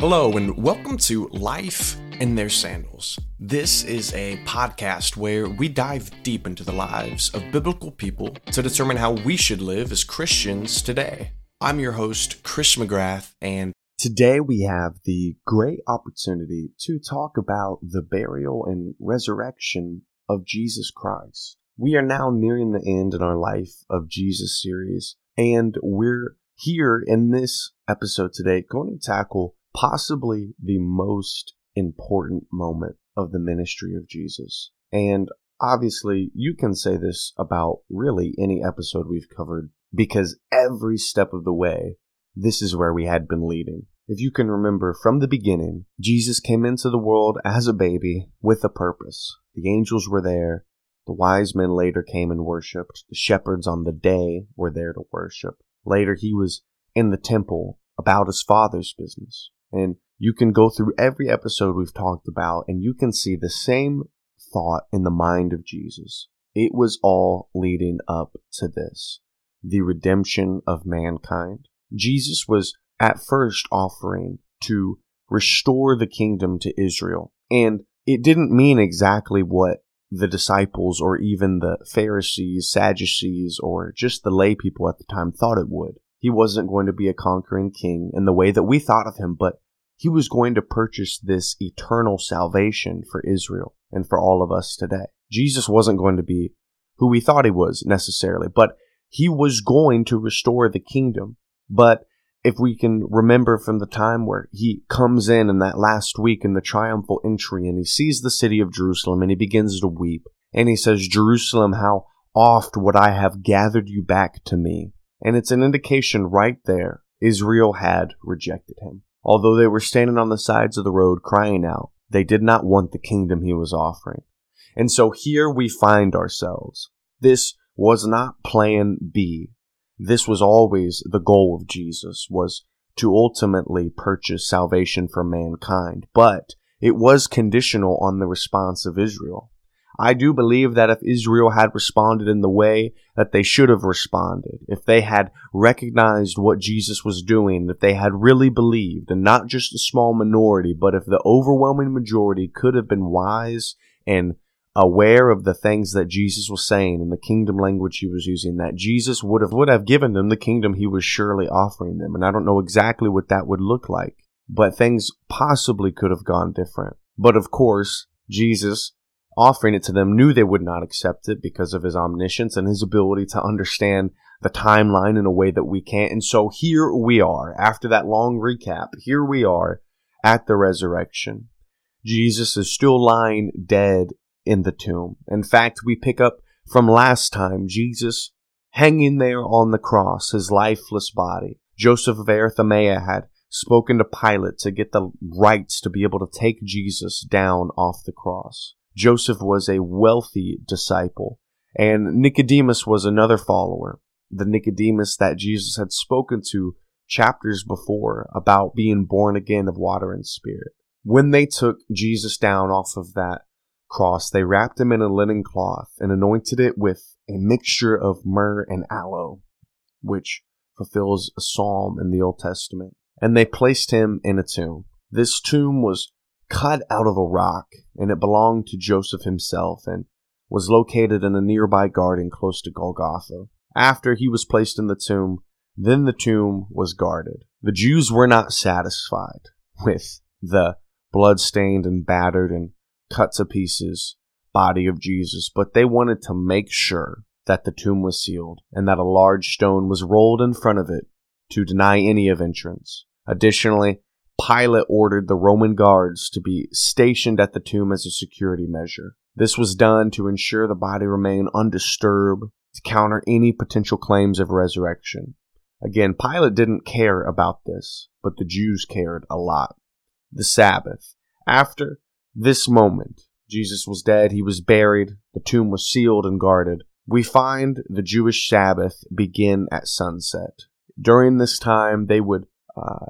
Hello, and welcome to Life in Their Sandals. This is a podcast where we dive deep into the lives of biblical people to determine how we should live as Christians today. I'm your host, Chris McGrath, and today we have the great opportunity to talk about the burial and resurrection of Jesus Christ. We are now nearing the end in our Life of Jesus series, and we're here in this episode today going to tackle possibly the most important moment of the ministry of Jesus. And obviously, you can say this about really any episode we've covered because every step of the way, this is where we had been leading. If you can remember from the beginning, Jesus came into the world as a baby with a purpose. The angels were there. The wise men later came and worshiped. The shepherds on the day were there to worship. Later, he was in the temple about his father's business. And you can go through every episode we've talked about and you can see the same thought in the mind of Jesus. It was all leading up to this the redemption of mankind. Jesus was at first offering to restore the kingdom to Israel. And it didn't mean exactly what the disciples or even the Pharisees, Sadducees, or just the lay people at the time thought it would. He wasn't going to be a conquering king in the way that we thought of him, but he was going to purchase this eternal salvation for Israel and for all of us today. Jesus wasn't going to be who we thought he was necessarily, but he was going to restore the kingdom. But if we can remember from the time where he comes in in that last week in the triumphal entry and he sees the city of Jerusalem and he begins to weep and he says, Jerusalem, how oft would I have gathered you back to me? And it's an indication right there Israel had rejected him. Although they were standing on the sides of the road crying out, they did not want the kingdom he was offering. And so here we find ourselves. This was not plan B. This was always the goal of Jesus was to ultimately purchase salvation for mankind, but it was conditional on the response of Israel. I do believe that if Israel had responded in the way that they should have responded, if they had recognized what Jesus was doing, if they had really believed, and not just a small minority, but if the overwhelming majority could have been wise and aware of the things that Jesus was saying in the kingdom language he was using, that Jesus would have would have given them the kingdom he was surely offering them. And I don't know exactly what that would look like, but things possibly could have gone different. But of course, Jesus offering it to them knew they would not accept it because of his omniscience and his ability to understand the timeline in a way that we can't. And so here we are, after that long recap, here we are at the resurrection. Jesus is still lying dead in the tomb. In fact, we pick up from last time, Jesus hanging there on the cross, his lifeless body. Joseph of Arimathea had spoken to Pilate to get the rights to be able to take Jesus down off the cross. Joseph was a wealthy disciple, and Nicodemus was another follower, the Nicodemus that Jesus had spoken to chapters before about being born again of water and spirit. When they took Jesus down off of that cross, they wrapped him in a linen cloth and anointed it with a mixture of myrrh and aloe, which fulfills a psalm in the Old Testament. And they placed him in a tomb. This tomb was cut out of a rock, and it belonged to Joseph himself and was located in a nearby garden close to Golgotha. After he was placed in the tomb, then the tomb was guarded. The Jews were not satisfied with the blood-stained and battered and cut to pieces body of Jesus, but they wanted to make sure that the tomb was sealed and that a large stone was rolled in front of it to deny any of entrance. Additionally, Pilate ordered the Roman guards to be stationed at the tomb as a security measure. This was done to ensure the body remained undisturbed, to counter any potential claims of resurrection. Again, Pilate didn't care about this, but the Jews cared a lot. The Sabbath. After this moment, Jesus was dead, he was buried, the tomb was sealed and guarded. We find the Jewish Sabbath begin at sunset. During this time, they would uh,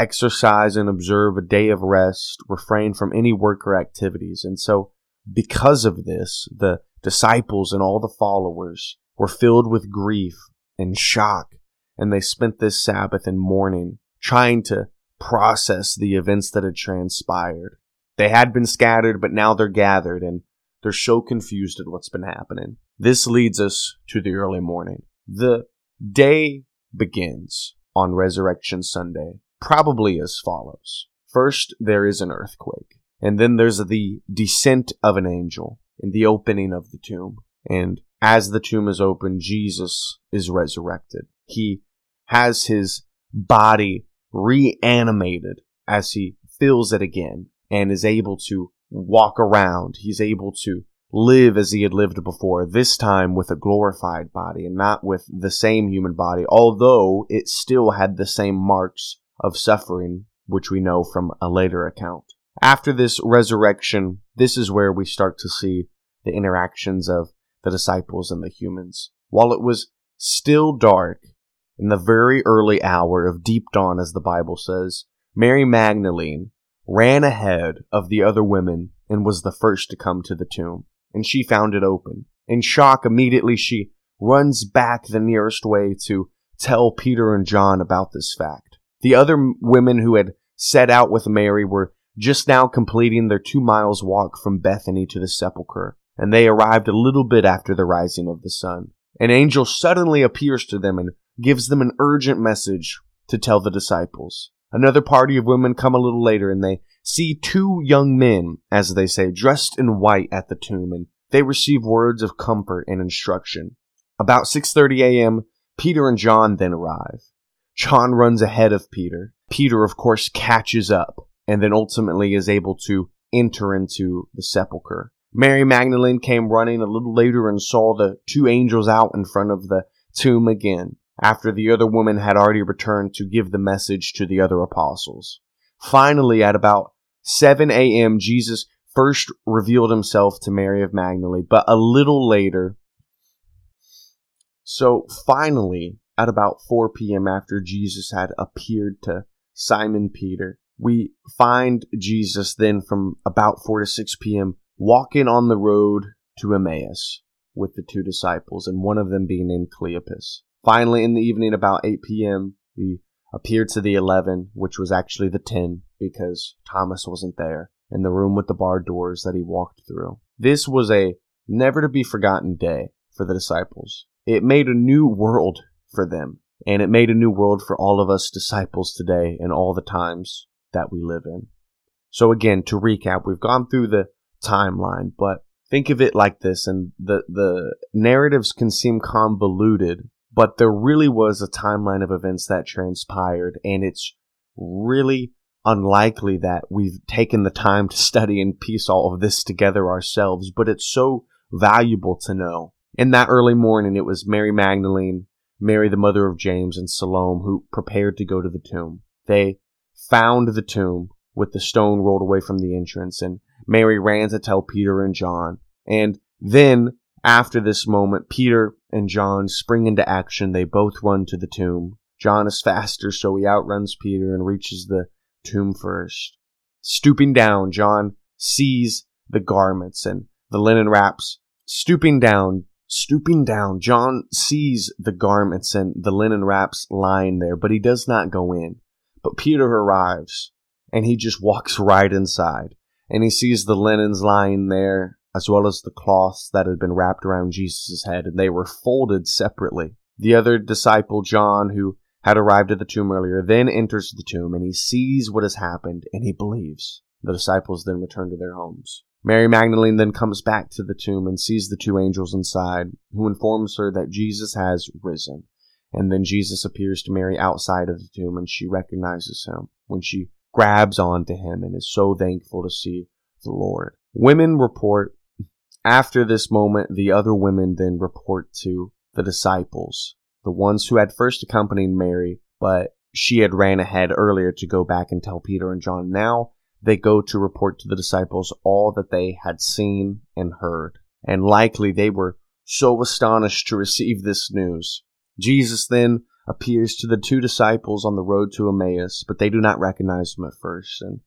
exercise and observe a day of rest, refrain from any work or activities. And so, because of this, the disciples and all the followers were filled with grief and shock, and they spent this Sabbath in mourning, trying to process the events that had transpired. They had been scattered, but now they're gathered and they're so confused at what's been happening. This leads us to the early morning. The day begins on Resurrection Sunday, probably as follows. First, there is an earthquake, and then there's the descent of an angel and the opening of the tomb. And as the tomb is opened, Jesus is resurrected. He has his body reanimated as he fills it again and is able to walk around. He's able to live as he had lived before, this time with a glorified body and not with the same human body, although it still had the same marks of suffering, which we know from a later account. After this resurrection, this is where we start to see the interactions of the disciples and the humans. While it was still dark, in the very early hour of deep dawn, as the Bible says, Mary Magdalene ran ahead of the other women and was the first to come to the tomb, and she found it open. In shock, immediately she runs back the nearest way to tell Peter and John about this fact. The other women who had set out with Mary were just now completing their two miles walk from Bethany to the sepulchre, and they arrived a little bit after the rising of the sun. An angel suddenly appears to them and gives them an urgent message to tell the disciples. Another party of women come a little later and they see two young men, as they say, dressed in white at the tomb and they receive words of comfort and instruction. About 6:30 a.m., Peter and John then arrive. John runs ahead of Peter. Peter of course catches up and then ultimately is able to enter into the sepulchre. Mary Magdalene came running a little later and saw the two angels out in front of the tomb again, after the other woman had already returned to give the message to the other apostles. Finally, at about 7 a.m., Jesus first revealed himself to Mary of Magdalene, but a little later. So finally, at about 4 p.m., after Jesus had appeared to Simon Peter, we find Jesus then from about 4 to 6 p.m walking on the road to Emmaus with the two disciples, and one of them being named Cleopas. Finally, in the evening, about 8 p.m., he appeared to the 11, which was actually the 10, because Thomas wasn't there, in the room with the barred doors that he walked through. This was a never to be forgotten day for the disciples. It made a new world for them, and it made a new world for all of us disciples today and all the times that we live in. So, again, to recap, we've gone through the timeline, but think of it like this and the the narratives can seem convoluted, but there really was a timeline of events that transpired and it's really unlikely that we've taken the time to study and piece all of this together ourselves, but it's so valuable to know. In that early morning, it was Mary Magdalene, Mary the mother of James, and Salome who prepared to go to the tomb. They found the tomb with the stone rolled away from the entrance, and Mary ran to tell Peter and John. And then, after this moment, Peter and John spring into action. They both run to the tomb. John is faster, so he outruns Peter and reaches the tomb first. Stooping down, John sees the garments and the linen wraps. Stooping down, stooping down, John sees the garments and the linen wraps lying there, but he does not go in. But Peter arrives and he just walks right inside and he sees the linens lying there, as well as the cloths that had been wrapped around Jesus' head, and they were folded separately. The other disciple, John, who had arrived at the tomb earlier, then enters the tomb, and he sees what has happened, and he believes. The disciples then return to their homes. Mary Magdalene then comes back to the tomb and sees the two angels inside, who informs her that Jesus has risen. And then Jesus appears to Mary outside of the tomb, and she recognizes him. When she grabs onto him and is so thankful to see the Lord. Women report after this moment, the other women then report to the disciples, the ones who had first accompanied Mary, but she had ran ahead earlier to go back and tell Peter and John. Now they go to report to the disciples all that they had seen and heard. And likely they were so astonished to receive this news. Jesus then appears to the two disciples on the road to Emmaus, but they do not recognize him at first. And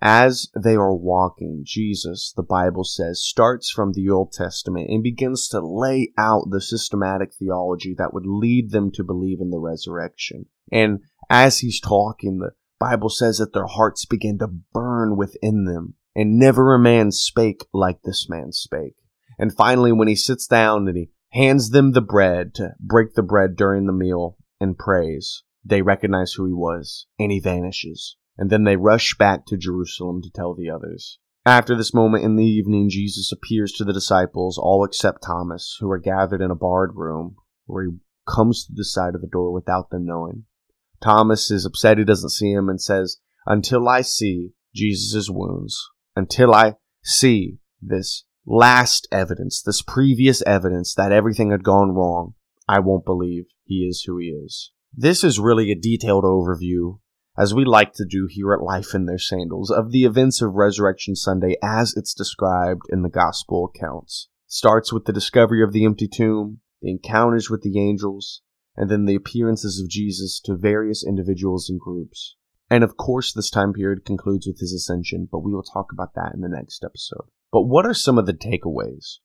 as they are walking, Jesus, the Bible says, starts from the Old Testament and begins to lay out the systematic theology that would lead them to believe in the resurrection. And as he's talking, the Bible says that their hearts begin to within them, and never a man spake like this man spake. And finally, when he sits down and he hands them the bread to break the bread during the meal and prays, they recognize who he was, and he vanishes. And then they rush back to Jerusalem to tell the others. After this moment in the evening, Jesus appears to the disciples, all except Thomas, who are gathered in a barred room, where he comes to the side of the door without them knowing. Thomas is upset he doesn't see him and says, Until I see Jesus' wounds, until I see this last evidence, this previous evidence that everything had gone wrong, I won't believe he is who he is. This is really a detailed overview, as we like to do here at Life in Their Sandals, of the events of Resurrection Sunday as it's described in the Gospel accounts. Starts with the discovery of the empty tomb, the encounters with the angels, and then the appearances of Jesus to various individuals and groups. And of course, this time period concludes with his ascension, but we will talk about that in the next episode. But what are some of the takeaways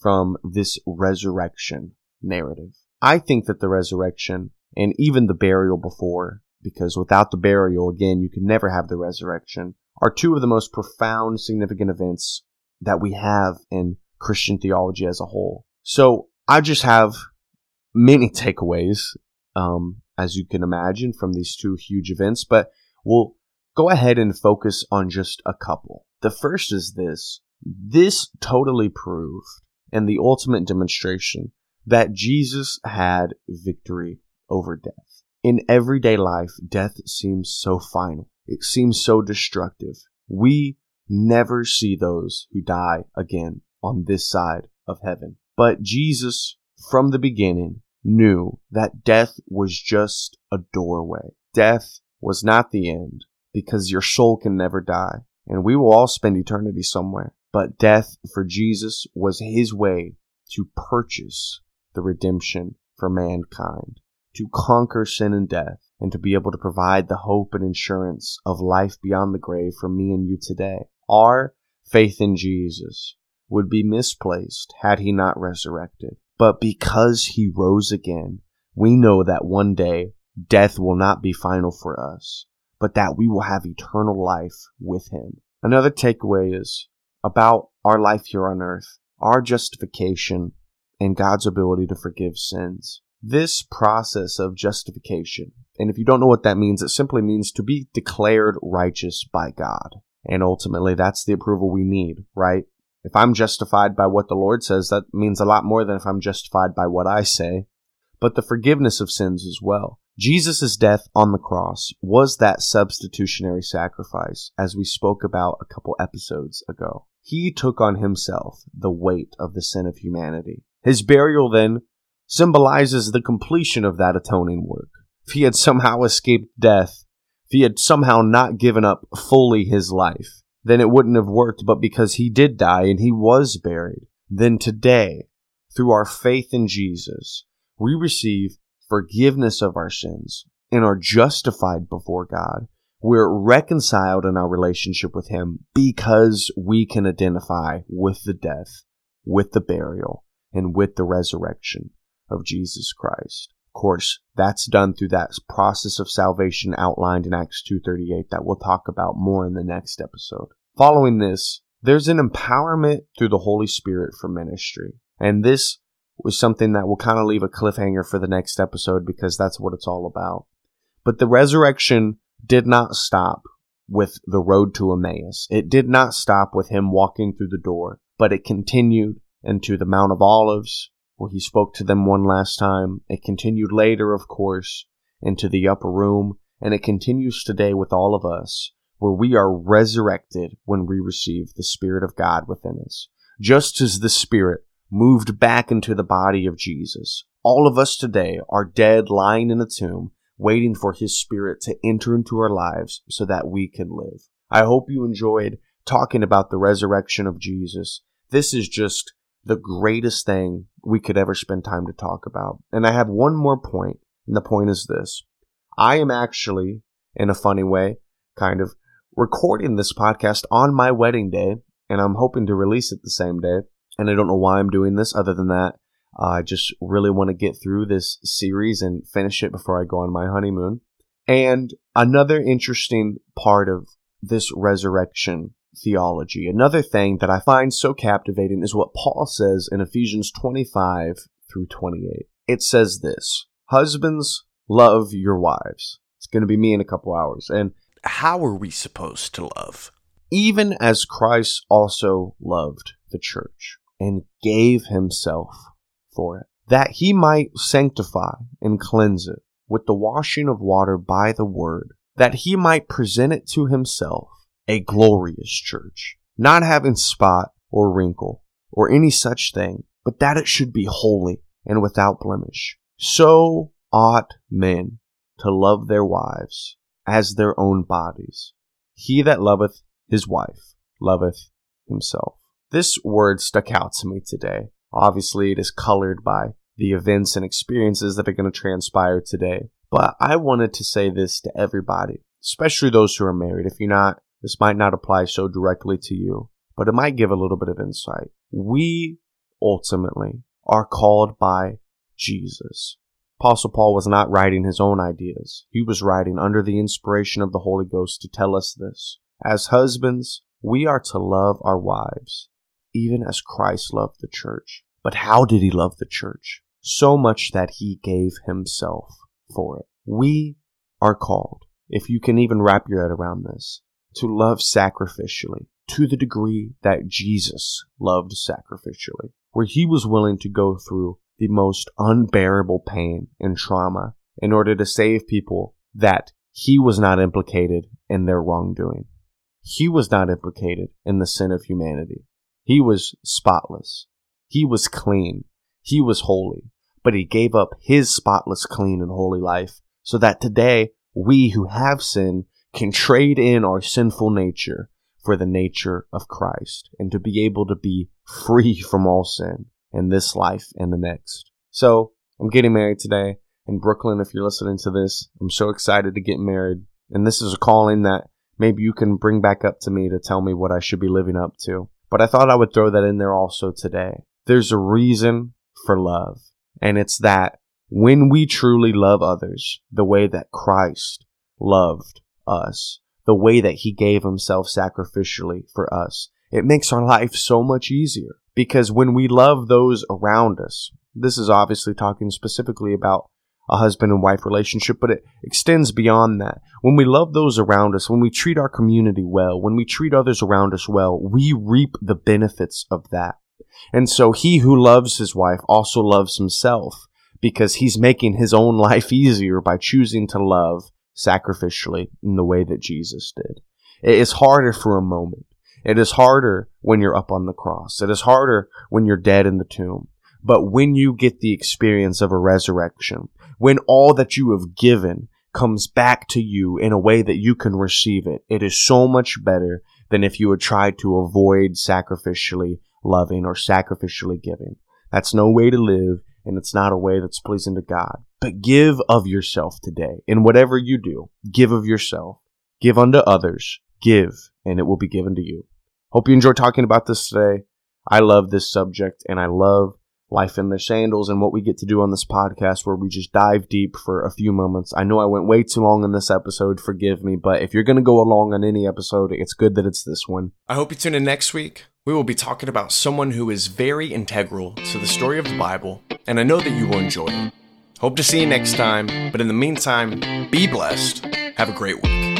from this resurrection narrative? I think that the resurrection and even the burial before, because without the burial, again, you can never have the resurrection, are two of the most profound, significant events that we have in Christian theology as a whole. So I just have many takeaways, um, as you can imagine, from these two huge events, but we'll go ahead and focus on just a couple. The first is this this totally proved, and the ultimate demonstration, that Jesus had victory over death. In everyday life, death seems so final. It seems so destructive. We never see those who die again on this side of heaven. But Jesus from the beginning knew that death was just a doorway. Death was not the end because your soul can never die and we will all spend eternity somewhere. But death for Jesus was his way to purchase the redemption for mankind, to conquer sin and death, and to be able to provide the hope and insurance of life beyond the grave for me and you today. Our faith in Jesus would be misplaced had he not resurrected. But because he rose again, we know that one day death will not be final for us, but that we will have eternal life with him. Another takeaway is about our life here on earth, our justification, and God's ability to forgive sins. This process of justification, and if you don't know what that means, it simply means to be declared righteous by God. And ultimately, that's the approval we need, right? If I'm justified by what the Lord says, that means a lot more than if I'm justified by what I say. But the forgiveness of sins as well. Jesus' death on the cross was that substitutionary sacrifice, as we spoke about a couple episodes ago. He took on himself the weight of the sin of humanity. His burial then symbolizes the completion of that atoning work. If he had somehow escaped death, if he had somehow not given up fully his life, then it wouldn't have worked. But because he did die and he was buried, then today, through our faith in Jesus, we receive forgiveness of our sins and are justified before God. We're reconciled in our relationship with Him because we can identify with the death, with the burial, and with the resurrection of Jesus Christ. Of course, that's done through that process of salvation outlined in Acts 2:38 that we'll talk about more in the next episode. Following this, there's an empowerment through the Holy Spirit for ministry. And this was something that will kind of leave a cliffhanger for the next episode because that's what it's all about. But the resurrection did not stop with the road to Emmaus. It did not stop with him walking through the door, but it continued into the Mount of Olives, where he spoke to them one last time. It continued later, of course, into the upper room, and it continues today with all of us, where we are resurrected when we receive the Spirit of God within us. Just as the Spirit moved back into the body of Jesus, all of us today are dead, lying in a tomb, waiting for His Spirit to enter into our lives so that we can live. I hope you enjoyed talking about the resurrection of Jesus. This is just the greatest thing we could ever spend time to talk about. And I have one more point, and the point is this. I am actually, in a funny way, kind of recording this podcast on my wedding day, and I'm hoping to release it the same day. And I don't know why I'm doing this other than that. Uh, I just really want to get through this series and finish it before I go on my honeymoon. And another interesting part of this resurrection theology, another thing that I find so captivating is what Paul says in Ephesians 25 through 28. It says this Husbands, love your wives. It's going to be me in a couple hours. And how are we supposed to love? Even as Christ also loved the church and gave himself for it, that he might sanctify and cleanse it with the washing of water by the word, that he might present it to himself a glorious church, not having spot or wrinkle or any such thing, but that it should be holy and without blemish. So ought men to love their wives as their own bodies. He that loveth his wife loveth himself. This word stuck out to me today. Obviously, it is colored by the events and experiences that are going to transpire today. But I wanted to say this to everybody, especially those who are married. If you're not, this might not apply so directly to you, but it might give a little bit of insight. We ultimately are called by Jesus. Apostle Paul was not writing his own ideas. He was writing under the inspiration of the Holy Ghost to tell us this. As husbands, we are to love our wives, even as Christ loved the church. But how did he love the church? So much that he gave himself for it. We are called, if you can even wrap your head around this, to love sacrificially to the degree that Jesus loved sacrificially, where he was willing to go through the most unbearable pain and trauma in order to save people that he was not implicated in their wrongdoing. He was not implicated in the sin of humanity. He was spotless. He was clean. He was holy. But he gave up his spotless, clean, and holy life so that today we who have sin can trade in our sinful nature for the nature of Christ and to be able to be free from all sin in this life and the next. So I'm getting married today in Brooklyn. If you're listening to this, I'm so excited to get married. And this is a calling that maybe you can bring back up to me to tell me what I should be living up to. But I thought I would throw that in there also today. There's a reason for love. And it's that when we truly love others the way that Christ loved us, the way that he gave himself sacrificially for us, it makes our life so much easier. Because when we love those around us, this is obviously talking specifically about a husband and wife relationship, but it extends beyond that. When we love those around us, when we treat our community well, when we treat others around us well, we reap the benefits of that. And so he who loves his wife also loves himself because he's making his own life easier by choosing to love sacrificially in the way that Jesus did. It is harder for a moment. It is harder when you're up on the cross. It is harder when you're dead in the tomb. But when you get the experience of a resurrection, when all that you have given comes back to you in a way that you can receive it, it is so much better than if you had tried to avoid sacrificially loving or sacrificially giving. That's no way to live, and it's not a way that's pleasing to God. But give of yourself today. In whatever you do, give of yourself. Give unto others. Give, and it will be given to you. Hope you enjoy talking about this today. I love this subject, and I love life in their sandals and what we get to do on this podcast where we just dive deep for a few moments. I know I went way too long in this episode, forgive me, but if you're going to go along on any episode, it's good that it's this one. I hope you tune in next week. We will be talking about someone who is very integral to the story of the Bible, and I know that you will enjoy it. Hope to see you next time, but in the meantime, be blessed. Have a great week.